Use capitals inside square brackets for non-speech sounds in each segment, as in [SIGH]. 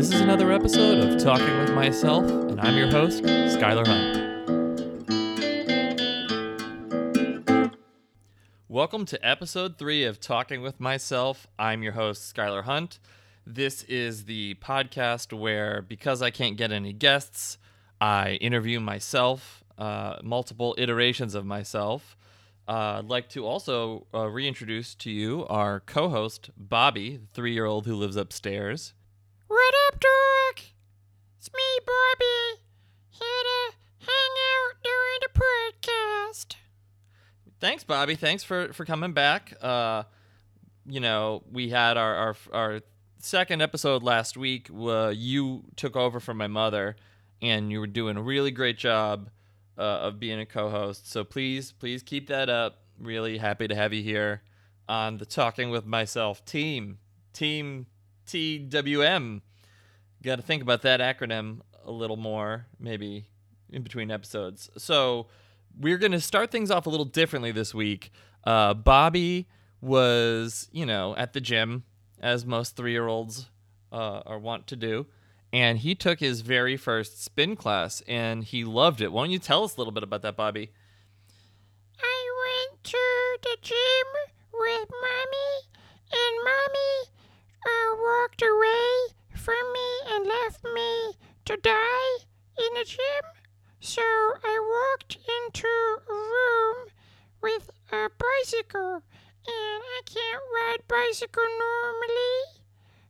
This is another episode of Talking with Myself, and I'm your host, Skylar Hunt. Welcome to episode three of Talking with Myself. I'm your host, Skylar Hunt. This is the podcast where, because I can't get any guests, I interview myself, uh, multiple iterations of myself. Uh, I'd like to also uh, reintroduce to you our co host, Bobby, the three year old who lives upstairs. What up, Doc? It's me, Bobby. Here to hang out during the podcast. Thanks, Bobby. Thanks for, for coming back. Uh, you know, we had our, our, our second episode last week. Uh, you took over from my mother, and you were doing a really great job uh, of being a co-host. So please, please keep that up. Really happy to have you here on the Talking with Myself team. Team TWM. Got to think about that acronym a little more, maybe in between episodes. So we're going to start things off a little differently this week. Uh, Bobby was, you know, at the gym, as most three-year-olds uh, are wont to do and he took his very first spin class and he loved it. Why don't you tell us a little bit about that, Bobby? I went to the gym with Mommy, and Mommy uh, walked away from me and left me to die in the gym. So I walked into a room with a bicycle, and I can't ride bicycle normally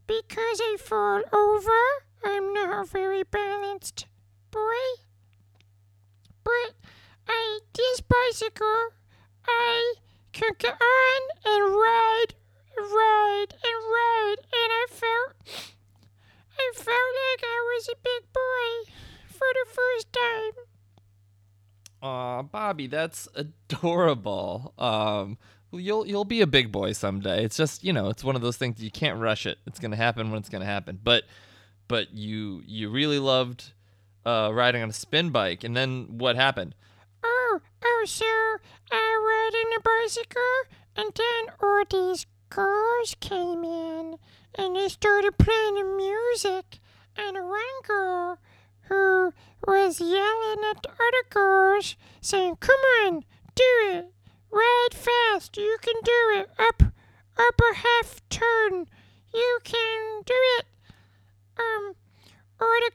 because I fall over. I'm not a very balanced boy. But I this bicycle I can get on and ride, and I felt I felt like I was a big boy for the first time. That's adorable. Um, you'll you'll be a big boy someday. It's just you know, it's one of those things you can't rush it. It's gonna happen when it's gonna happen. But but you you really loved uh, riding on a spin bike, and then what happened? Oh, oh, sir, I rode in a bicycle, and then all these girls came in, and they started playing the music, and one girl who was yelling at girls, saying, "Come on, do it, ride fast, you can do it, up, upper half turn, you can do it." Um,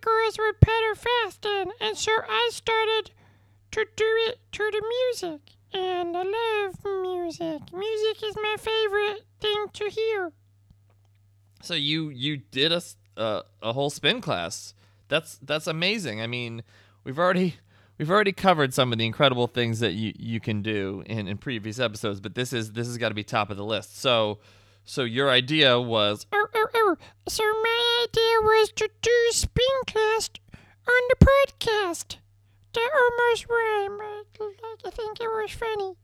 girls were better fast, and, and so I started to do it to the music. And I love music. Music is my favorite thing to hear. So you you did a uh, a whole spin class. That's that's amazing. I mean, we've already we've already covered some of the incredible things that you, you can do in, in previous episodes, but this is this has got to be top of the list. So so your idea was Oh, oh, oh. So my idea was to do spin class on the podcast. That almost rhymed. but I think it was funny.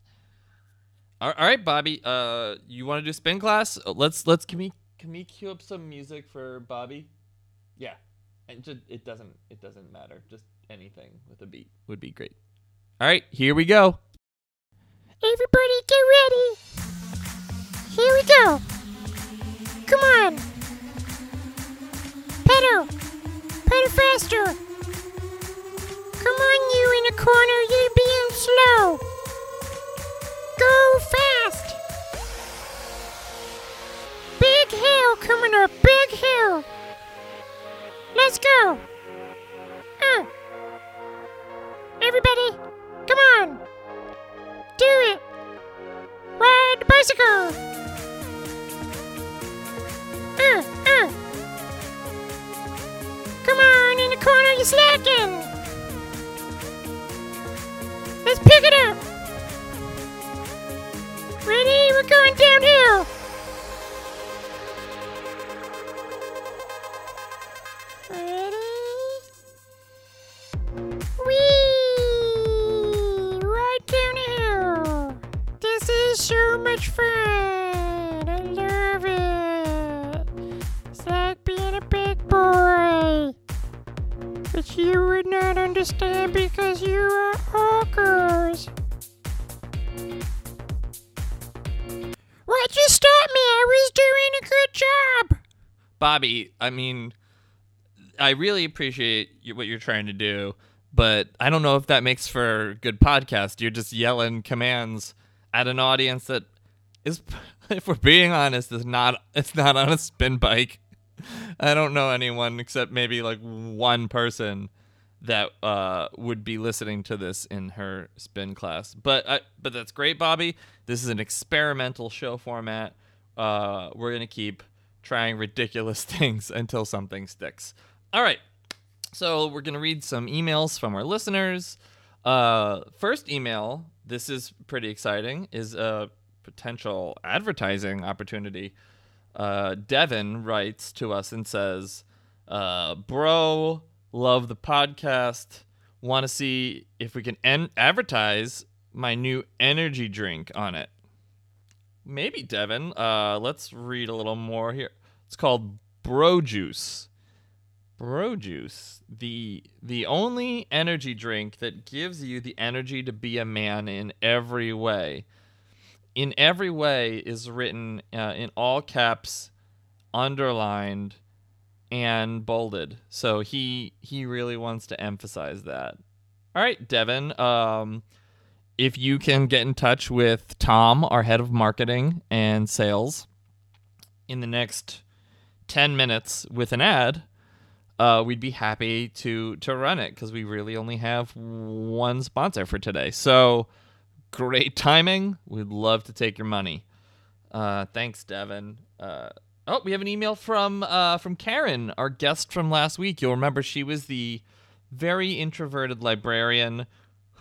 all right, Bobby. Uh, you want to do spin class? Let's let's can we can we cue up some music for Bobby? Yeah, and just, it doesn't it doesn't matter. Just anything with a beat would be great. All right, here we go. Everybody get ready. Here we go. Come on. Pedal. Pedal faster. Come on, you in the corner. You're being slow. Bobby, I mean, I really appreciate what you're trying to do, but I don't know if that makes for good podcast. You're just yelling commands at an audience that is, [LAUGHS] if we're being honest, is not. It's not on a spin bike. [LAUGHS] I don't know anyone except maybe like one person that uh, would be listening to this in her spin class. But I, but that's great, Bobby. This is an experimental show format. Uh, we're gonna keep trying ridiculous [LAUGHS] things until something sticks. All right. So we're gonna read some emails from our listeners. Uh, first email. This is pretty exciting. Is a potential advertising opportunity. Uh, Devin writes to us and says, uh, "Bro, love the podcast. Want to see if we can en- advertise my new energy drink on it." Maybe Devin. Uh, let's read a little more here. It's called Bro Juice. Bro Juice, the the only energy drink that gives you the energy to be a man in every way. In every way is written uh, in all caps, underlined, and bolded. So he he really wants to emphasize that. All right, Devin. Um, if you can get in touch with Tom, our head of marketing and sales, in the next ten minutes with an ad, uh, we'd be happy to to run it because we really only have one sponsor for today. So great timing. We'd love to take your money. Uh, thanks, Devin. Uh, oh, we have an email from uh, from Karen, our guest from last week. You'll remember she was the very introverted librarian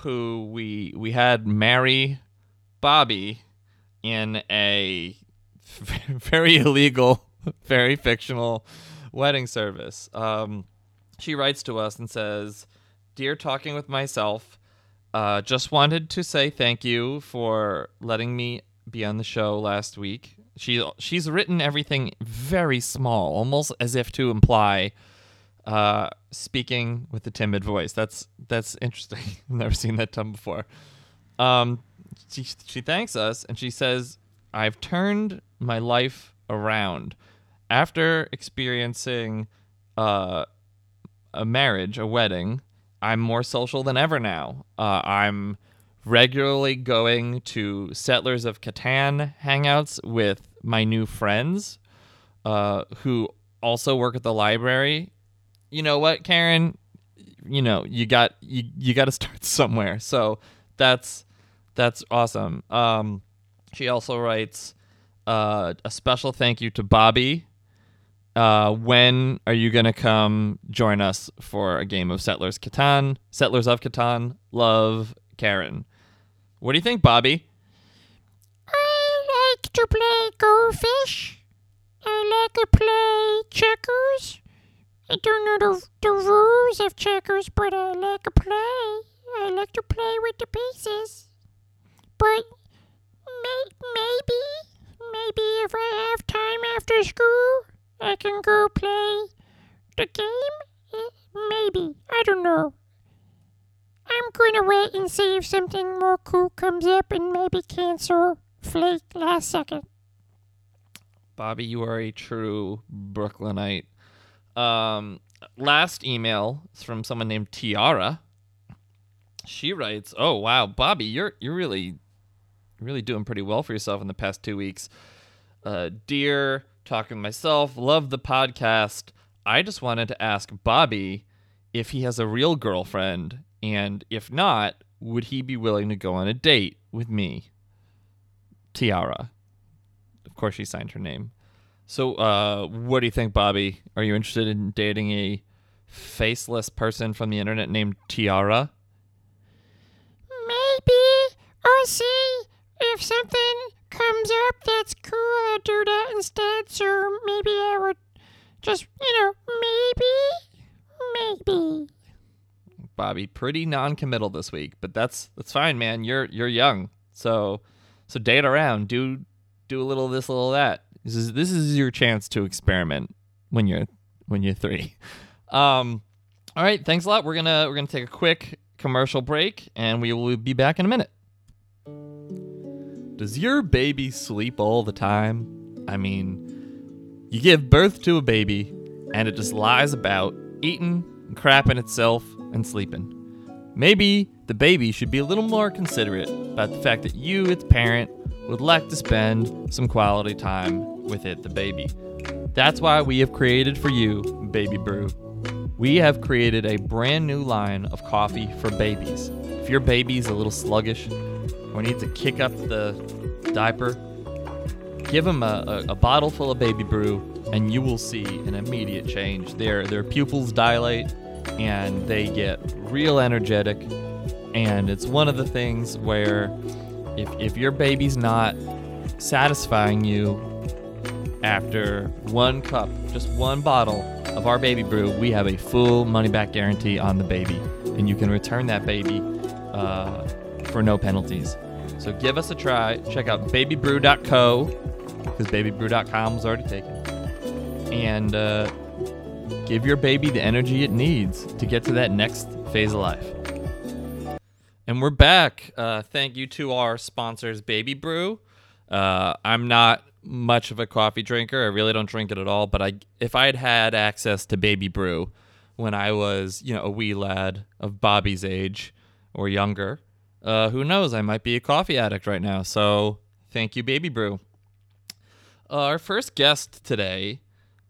who we we had marry Bobby in a [LAUGHS] very illegal, [LAUGHS] very fictional wedding service. Um, she writes to us and says, "Dear talking with myself, uh, just wanted to say thank you for letting me be on the show last week. She she's written everything very small, almost as if to imply." Uh, speaking with a timid voice. That's that's interesting. [LAUGHS] I've never seen that done before. Um, she she thanks us and she says, "I've turned my life around after experiencing uh, a marriage, a wedding. I'm more social than ever now. Uh, I'm regularly going to Settlers of Catan hangouts with my new friends, uh, who also work at the library. You know what, Karen? You know you got you you got to [LAUGHS] start somewhere. So that's that's awesome. Um, she also writes uh, a special thank you to Bobby. Uh, when are you gonna come join us for a game of Settlers Catan? Settlers of Catan. Love, Karen. What do you think, Bobby? I like to play goldfish. I like to play checkers. I don't know the, the rules of checkers, but I like to play. I like to play with the pieces. But may, maybe, maybe if I have time after school, I can go play the game. Eh, Maybe. I don't know. I'm going to wait and see if something more cool comes up and maybe cancel Flake last second. Bobby, you are a true Brooklynite. Um, last email is from someone named Tiara. She writes, "Oh wow, Bobby, you're you're really, really doing pretty well for yourself in the past two weeks. Uh, dear, talking to myself, love the podcast. I just wanted to ask Bobby if he has a real girlfriend, and if not, would he be willing to go on a date with me?" Tiara. Of course, she signed her name. So, uh, what do you think, Bobby? Are you interested in dating a faceless person from the internet named Tiara? Maybe I'll see if something comes up that's cool. I'll do that instead. So maybe I would just, you know, maybe, maybe. Bobby, pretty non-committal this week, but that's that's fine, man. You're you're young, so so date around. Do do a little of this, a little of that. This is this is your chance to experiment when you're when you're three. [LAUGHS] Um, all right, thanks a lot. We're gonna we're gonna take a quick commercial break, and we will be back in a minute. Does your baby sleep all the time? I mean, you give birth to a baby, and it just lies about eating, and crapping itself, and sleeping. Maybe the baby should be a little more considerate about the fact that you, its parent, would like to spend some quality time with it, the baby. That's why we have created for you Baby Brew. We have created a brand new line of coffee for babies. If your baby's a little sluggish or needs to kick up the diaper, give them a, a, a bottle full of Baby Brew and you will see an immediate change. Their, their pupils dilate and they get real energetic. And it's one of the things where if, if your baby's not satisfying you after one cup, just one bottle of our baby brew, we have a full money back guarantee on the baby. And you can return that baby uh, for no penalties. So give us a try. Check out babybrew.co because babybrew.com was already taken. And uh, give your baby the energy it needs to get to that next phase of life. And we're back. Uh, thank you to our sponsors, Baby Brew. Uh, I'm not much of a coffee drinker. I really don't drink it at all. But I, if I had had access to Baby Brew when I was, you know, a wee lad of Bobby's age or younger, uh, who knows? I might be a coffee addict right now. So thank you, Baby Brew. Uh, our first guest today,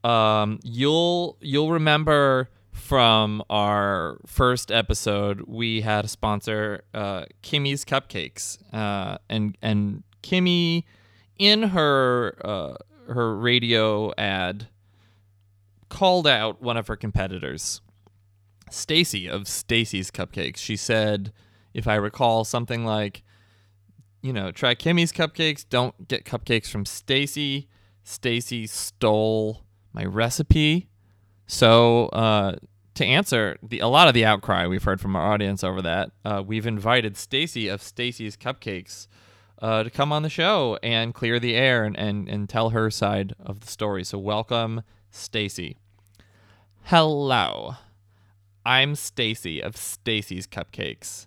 um, you'll you'll remember from our first episode, we had a sponsor, uh, Kimmy's Cupcakes, uh, and and Kimmy, in her uh, her radio ad, called out one of her competitors, Stacy of Stacy's Cupcakes. She said, if I recall, something like, you know, try Kimmy's Cupcakes. Don't get cupcakes from Stacy. Stacy stole my recipe. So uh, to answer the a lot of the outcry we've heard from our audience over that, uh, we've invited Stacy of Stacy's Cupcakes uh, to come on the show and clear the air and, and, and tell her side of the story. So welcome, Stacy. Hello, I'm Stacy of Stacy's Cupcakes.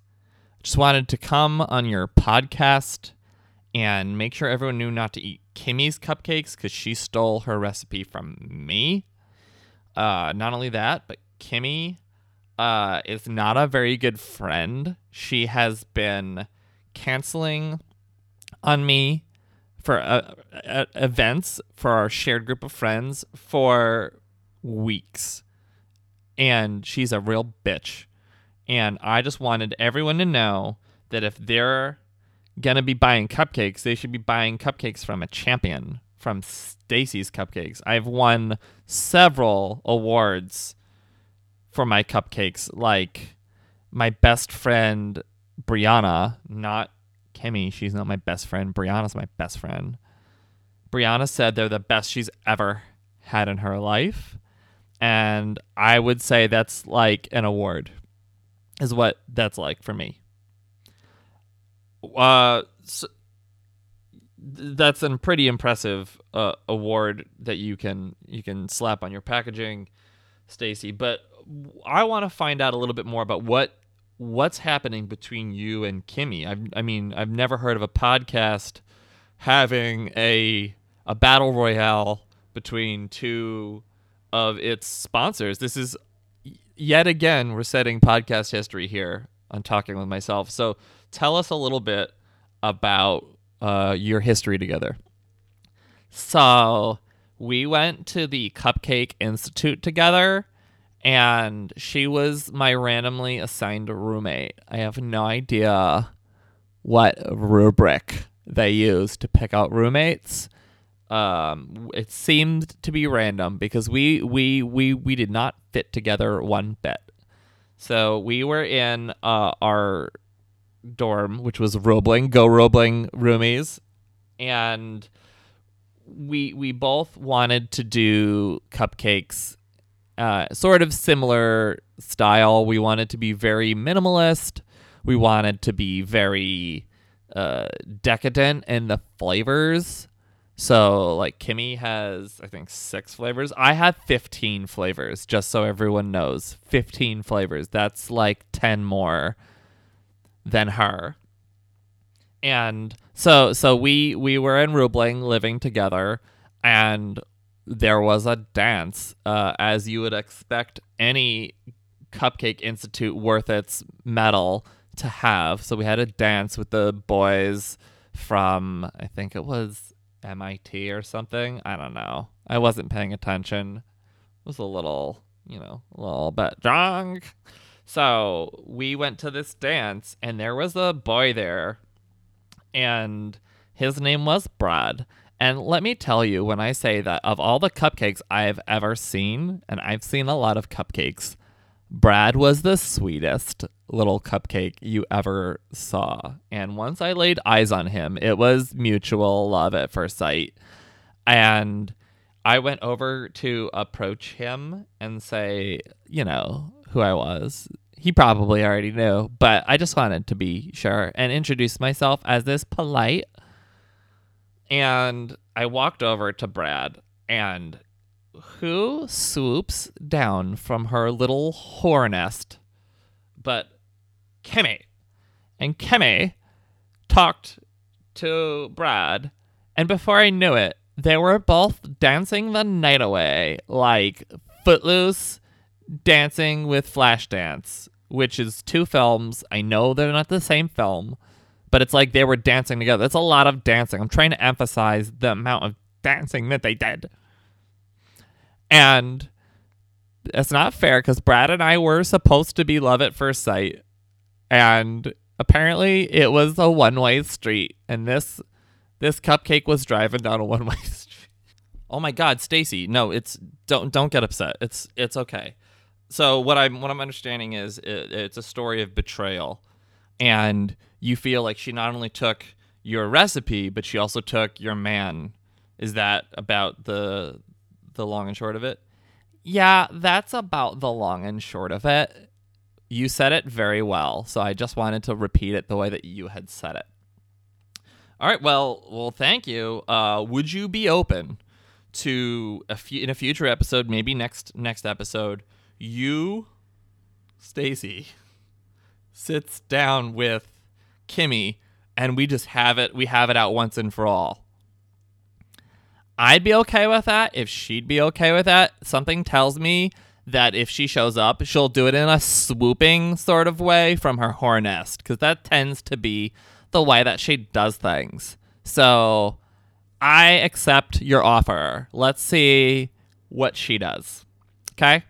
Just wanted to come on your podcast and make sure everyone knew not to eat Kimmy's cupcakes because she stole her recipe from me. Uh, not only that, but Kimmy uh, is not a very good friend. She has been canceling on me for uh, uh, events for our shared group of friends for weeks. And she's a real bitch. And I just wanted everyone to know that if they're going to be buying cupcakes, they should be buying cupcakes from a champion, from Stacy's Cupcakes. I've won several awards for my cupcakes, like my best friend Brianna, not Kimmy. She's not my best friend. Brianna's my best friend. Brianna said they're the best she's ever had in her life. And I would say that's like an award, is what that's like for me. Uh, so that's a pretty impressive uh, award that you can you can slap on your packaging, Stacy. But I want to find out a little bit more about what what's happening between you and Kimmy. I, I mean, I've never heard of a podcast having a a battle royale between two of its sponsors. This is yet again we're setting podcast history here on talking with myself. So tell us a little bit about uh, your history together. So we went to the Cupcake Institute together, and she was my randomly assigned roommate. I have no idea what rubric they use to pick out roommates. Um, it seemed to be random because we we we we did not fit together one bit. So we were in uh, our dorm, which was Roebling, Go Roebling roomies, and we we both wanted to do cupcakes, uh, sort of similar style. We wanted to be very minimalist. We wanted to be very uh, decadent in the flavors. So, like, Kimmy has, I think, six flavors. I have 15 flavors, just so everyone knows. 15 flavors. That's like 10 more than her. And so so we we were in Roebling living together and there was a dance, uh, as you would expect any Cupcake Institute worth its medal to have. So we had a dance with the boys from, I think it was MIT or something. I don't know. I wasn't paying attention. was a little, you know, a little bit drunk. So we went to this dance, and there was a boy there, and his name was Brad. And let me tell you, when I say that of all the cupcakes I've ever seen, and I've seen a lot of cupcakes, Brad was the sweetest little cupcake you ever saw. And once I laid eyes on him, it was mutual love at first sight. And I went over to approach him and say, you know, who I was. He probably already knew, but I just wanted to be sure and introduce myself as this polite. And I walked over to Brad, and who swoops down from her little whore nest but Kimmy. And Kimmy talked to Brad, and before I knew it, they were both dancing the night away, like Footloose dancing with Flashdance, which is two films. I know they're not the same film, but it's like they were dancing together. That's a lot of dancing. I'm trying to emphasize the amount of dancing that they did. And it's not fair because Brad and I were supposed to be love at first sight. And apparently it was a one way street. And this this cupcake was driving down a [LAUGHS] one way street. Oh my god, Stacy. No, it's don't don't get upset. It's it's okay. So what I'm what I'm understanding is it, it's a story of betrayal. And you feel like she not only took your recipe, but she also took your man. Is that about the the long and short of it? Yeah, that's about the long and short of it. You said it very well, so I just wanted to repeat it the way that you had said it. All right, well, well, thank you. Uh, would you be open to a few in a future episode, maybe next next episode, you, Stacy, [LAUGHS] sits down with Kimmy, and we just have it. We have it out once and for all. I'd be okay with that if she'd be okay with that. Something tells me that if she shows up, she'll do it in a swooping sort of way from her horn nest, because that tends to be the way that she does things. So I accept your offer. Let's see what she does. Okay?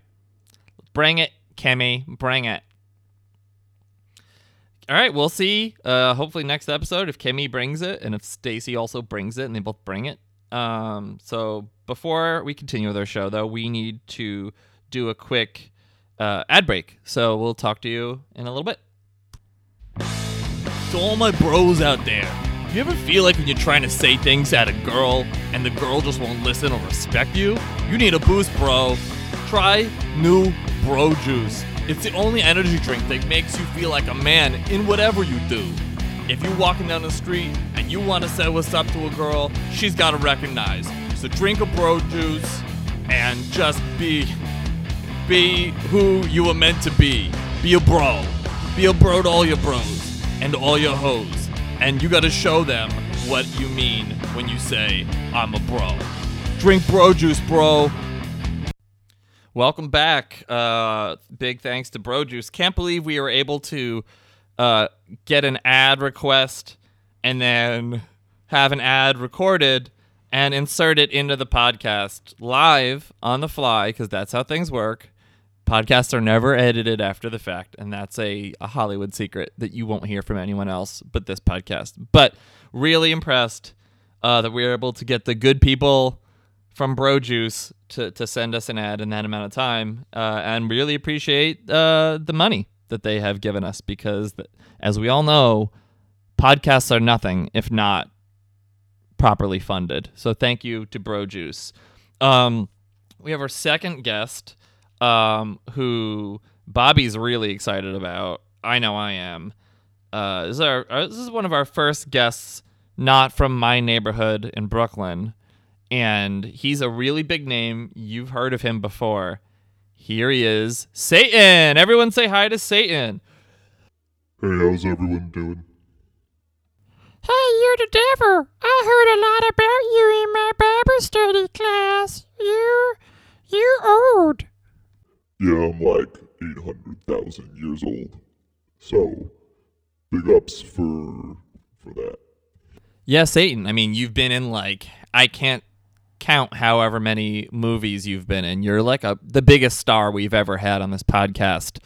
Bring it, Kimmy. Bring it. All right, we'll see. Uh, hopefully next episode if Kimmy brings it and if Stacy also brings it and they both bring it. Um, so before we continue with our show, though, we need to do a quick uh, ad break. So we'll talk to you in a little bit. To all my bros out there, you ever feel like when you're trying to say things at a girl and the girl just won't listen or respect you? You need a boost, bro. Try new Bro Juice. It's the only energy drink that makes you feel like a man in whatever you do. If you're walking down the street and you want to say what's up to a girl, she's got to recognize. So drink a bro juice and just be be who you were meant to be. Be a bro. Be a bro to all your bros and all your hoes. And you got to show them what you mean when you say I'm a bro. Drink bro juice, bro. Welcome back. Uh, big thanks to Bro Juice. Can't believe we were able to uh, get an ad request and then have an ad recorded and insert it into the podcast live on the fly because that's how things work. Podcasts are never edited after the fact, and that's a, a Hollywood secret that you won't hear from anyone else but this podcast. But really impressed uh, that we were able to get the good people from Bro Juice to, to send us an ad in that amount of time, uh, and really appreciate uh, the money that they have given us because, as we all know, podcasts are nothing if not properly funded. So thank you to Bro Juice. Um, we have our second guest, um, who Bobby's really excited about. I know I am. Uh, this is our, our this is one of our first guests, not from my neighborhood in Brooklyn, and he's a really big name. You've heard of him before. Here he is, Satan. Everyone say hi to Satan. Hey, how's everyone doing? Hey, you're the devil. I heard a lot about you in my Bible study class. You, you old. Yeah, I'm like 800,000 years old. So, big ups for for that. Yeah, Satan. I mean, you've been in like I can't count however many movies you've been in. You're like a the biggest star we've ever had on this podcast.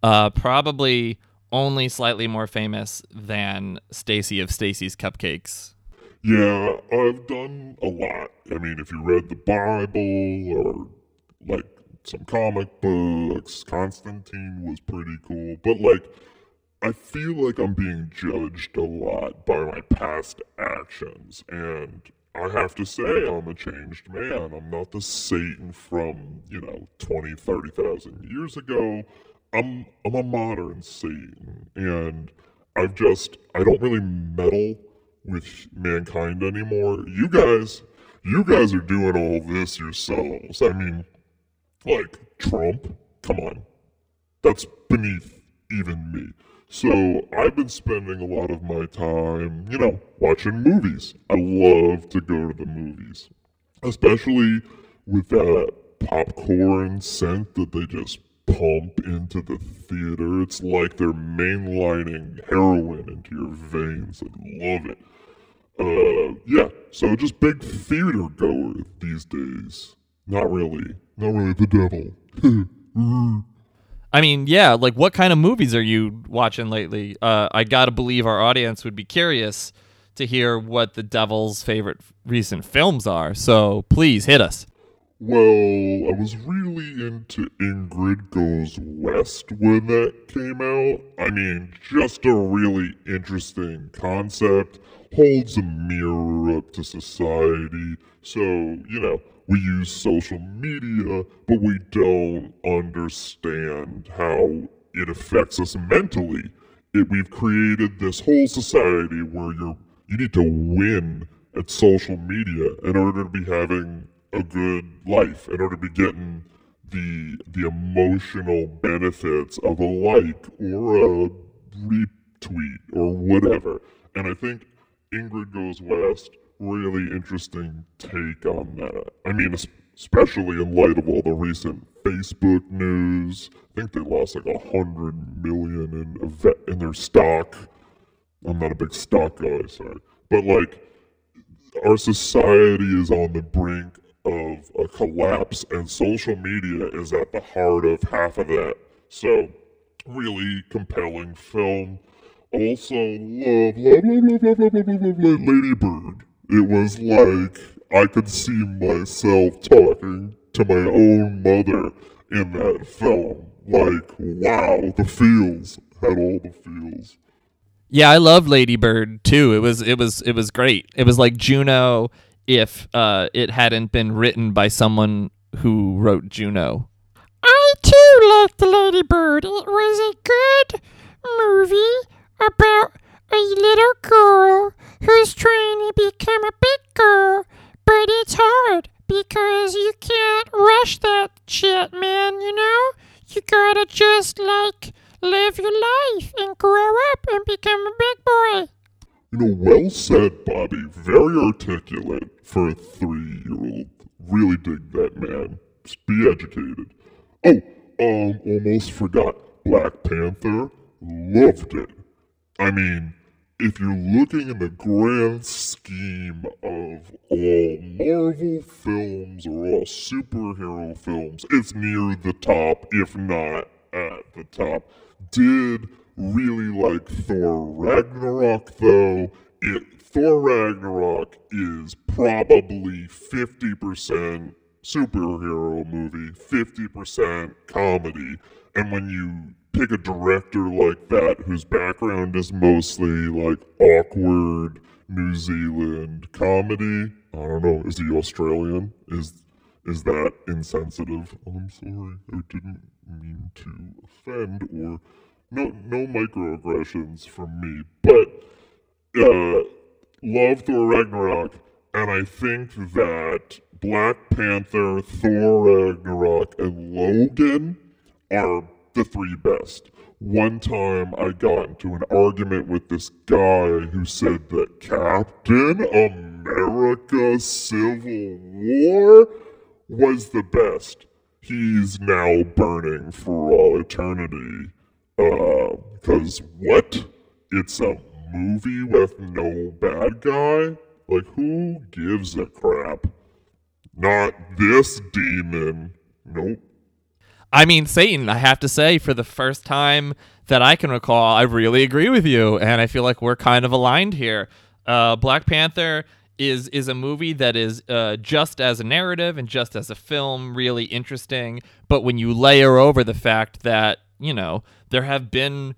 Uh, probably only slightly more famous than Stacy of Stacy's Cupcakes. Yeah, I've done a lot. I mean, if you read the Bible or like some comic books, Constantine was pretty cool. But like, I feel like I'm being judged a lot by my past actions, and I have to say I'm a changed man. I'm not the Satan from, you know, 20, 30,000 years ago. I'm I'm a modern Satan, and I've just I don't really meddle with mankind anymore. You guys, you guys are doing all this yourselves. I mean, like Trump, come on, that's beneath even me. So I've been spending a lot of my time, you know, watching movies. I love to go to the movies, especially with that popcorn scent that they just pump into the theater. It's like they're mainlining heroin into your veins. I love it. Uh, yeah, so just big theater goer these days. Not really. Not really the devil. [LAUGHS] I mean, yeah, like what kind of movies are you watching lately? Uh, I gotta believe our audience would be curious to hear what the devil's favorite recent films are. So please hit us. Well, I was really into Ingrid Goes West when that came out. I mean, just a really interesting concept, holds a mirror up to society. So, you know, we use social media, but we don't understand how it affects us mentally. It, we've created this whole society where you're you need to win at social media in order to be having a good life, in order to be getting the the emotional benefits of a like or a retweet or whatever. And I think Ingrid Goes West really interesting take on that. I mean, especially in light of all the recent Facebook news. I think they lost like a hundred million in in their stock. I'm not a big stock guy, sorry, but like our society is on the brink of a collapse, and social media is at the heart of half of that. So, really compelling film. Also, love, love, love, love, love, love, love, love, love Lady Bird. It was like I could see myself talking to my own mother in that film. Like, wow, the feels had all the feels. Yeah, I love Lady Bird too. It was it was it was great. It was like Juno if uh, it hadn't been written by someone who wrote Juno. I too loved the Lady Bird. It was a good movie about a little girl who's trying to become a big girl, but it's hard because you can't rush that shit, man, you know? You gotta just like live your life and grow up and become a big boy. You know, well said, Bobby. Very articulate for a three year old. Really dig that, man. Just be educated. Oh, um, almost forgot. Black Panther. Loved it. I mean, if you're looking in the grand scheme of all Marvel films or all superhero films, it's near the top, if not at the top. Did really like Thor Ragnarok though. It Thor Ragnarok is probably 50% superhero movie, 50% comedy. And when you pick a director like that whose background is mostly like awkward New Zealand comedy. I don't know. Is he Australian? Is is that insensitive? I'm sorry. I didn't mean to offend or no no microaggressions from me. But uh love Thor Ragnarok and I think that Black Panther, Thor Ragnarok, and Logan are the three best. one time I got into an argument with this guy who said that Captain America Civil War was the best. He's now burning for all eternity. Uh, cause what? It's a movie with no bad guy? Like, who gives a crap? Not this demon. Nope. I mean, Satan, I have to say, for the first time that I can recall, I really agree with you, and I feel like we're kind of aligned here. Uh, Black Panther is is a movie that is uh, just as a narrative and just as a film really interesting, but when you layer over the fact that you know there have been,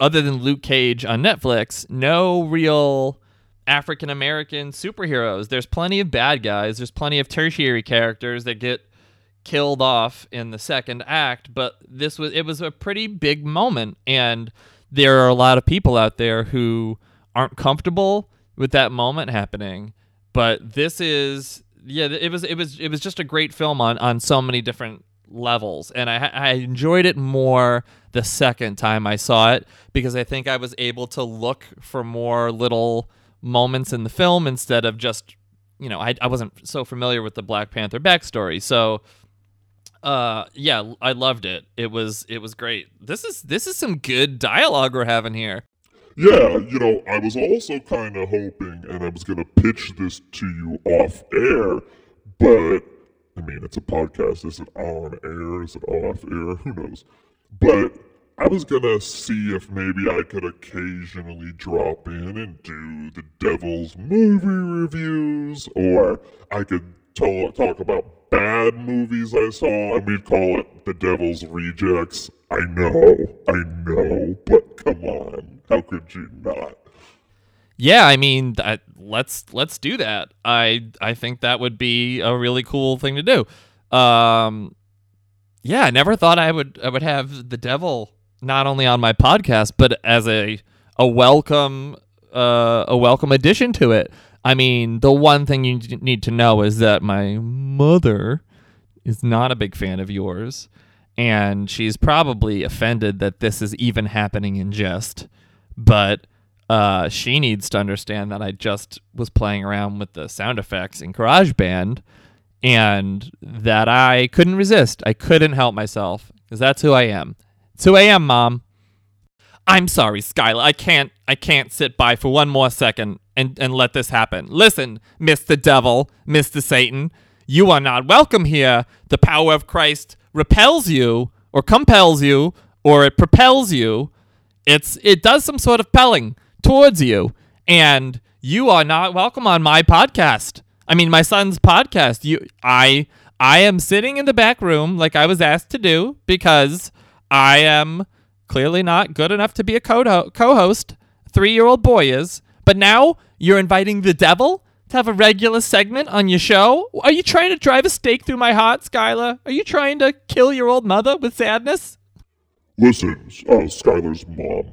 other than Luke Cage on Netflix, no real African American superheroes. There's plenty of bad guys. There's plenty of tertiary characters that get killed off in the second act, but this was it was a pretty big moment and there are a lot of people out there who aren't comfortable with that moment happening. But this is yeah, it was it was it was just a great film on on so many different levels and I I enjoyed it more the second time I saw it because I think I was able to look for more little moments in the film instead of just you know I, I wasn't so familiar with the Black Panther backstory so uh yeah i loved it it was it was great this is this is some good dialogue we're having here Yeah, you know, I was also kind of hoping, and I was to pitch this to you off air, but I mean, it's a podcast. Is it on air? Is it off air? Who knows? But I was to see if maybe I could occasionally drop in and do the Devil's movie reviews, or I could talk, talk about bad movies I saw, and we'd call it The Devil's Rejects. I know, I know, but come on. How could you not? yeah i mean let's let's do that i i think that would be a really cool thing to do um yeah i never thought i would i would have the devil not only on my podcast but as a a welcome uh a welcome addition to it i mean the one thing you need to know is that my mother is not a big fan of yours and she's probably offended that this is even happening in jest but uh, she needs to understand that I just was playing around with the sound effects in GarageBand and that I couldn't resist. I couldn't help myself because that's who I am. It's who I am, Mom. I'm sorry, Skylar. I can't. I can't sit by for one more second and and let this happen. Listen, Mister Devil, Mister Satan, you are not welcome here. The power of Christ repels you, or compels you, or it propels you. It's it does some sort of pelling towards you, and you are not welcome on my podcast. I mean, my son's podcast. You, I, I am sitting in the back room like I was asked to do because I am clearly not good enough to be a co- co-host. Three-year-old boy is, but now you're inviting the devil to have a regular segment on your show. Are you trying to drive a stake through my heart, Skylar? Are you trying to kill your old mother with sadness? Listen, uh, Skylar's mom,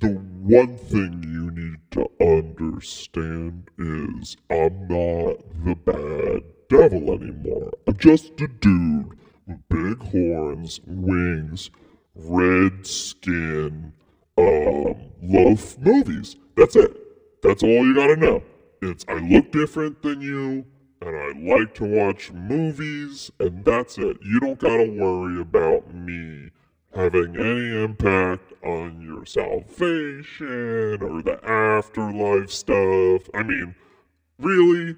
the one thing you need to understand is I'm not the bad devil anymore. I'm just a dude with big horns, wings, red skin, um, love movies. That's it. That's all you gotta know. It's I look different than you, and I like to watch movies, and that's it. You don't gotta worry about me having any impact on your salvation or the afterlife stuff. I mean, really,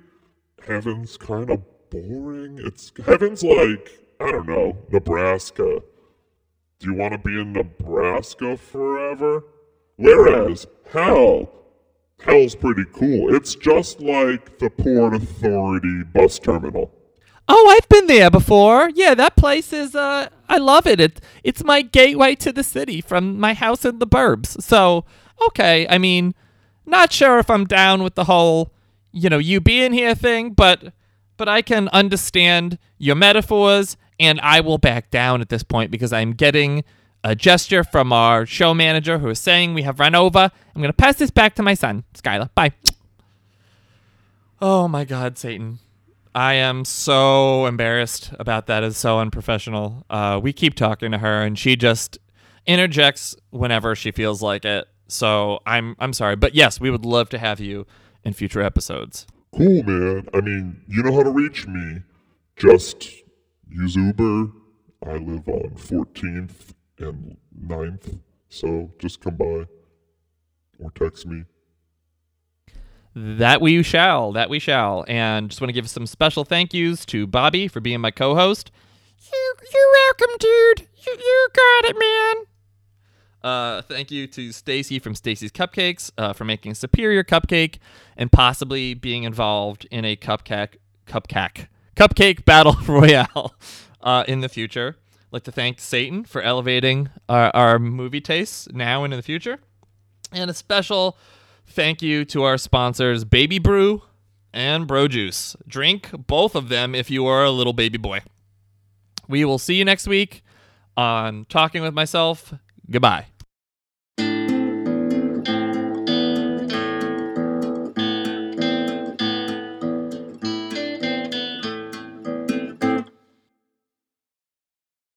heaven's kind of boring. It's heaven's like, I don't know, Nebraska. Do you want to be in Nebraska forever? Whereas hell, hell's pretty cool. It's just like the Port Authority bus terminal. Oh, I've been there before. Yeah, that place is uh I love it. It it's my gateway to the city from my house in the burbs. So, okay, I mean, not sure if I'm down with the whole, you know, you being here thing, but but I can understand your metaphors and I will back down at this point because I'm getting a gesture from our show manager who is saying we have run over. I'm going to pass this back to my son, Skylar. Bye. Oh my god, Satan. I am so embarrassed about that. It's so unprofessional. Uh, we keep talking to her, and she just interjects whenever she feels like it. So I'm I'm sorry, but yes, we would love to have you in future episodes. Cool, man. I mean, you know how to reach me. Just use Uber. I live on 14th and 9th, so just come by or text me. That we shall. That we shall. And just want to give some special thank yous to Bobby for being my co-host. You, you're welcome, dude. You, you got it, man. Uh, thank you to Stacy from Stacy's Cupcakes uh, for making a superior cupcake and possibly being involved in a cupcake cupcake cupcake battle [LAUGHS] royale uh, in the future. Like to thank Satan for elevating our, our movie tastes now and in the future, and a special thank you to our sponsors, Baby Brew and Bro Juice. Drink both of them if you are a little baby boy. We will see you next week on Talking with Myself. Goodbye.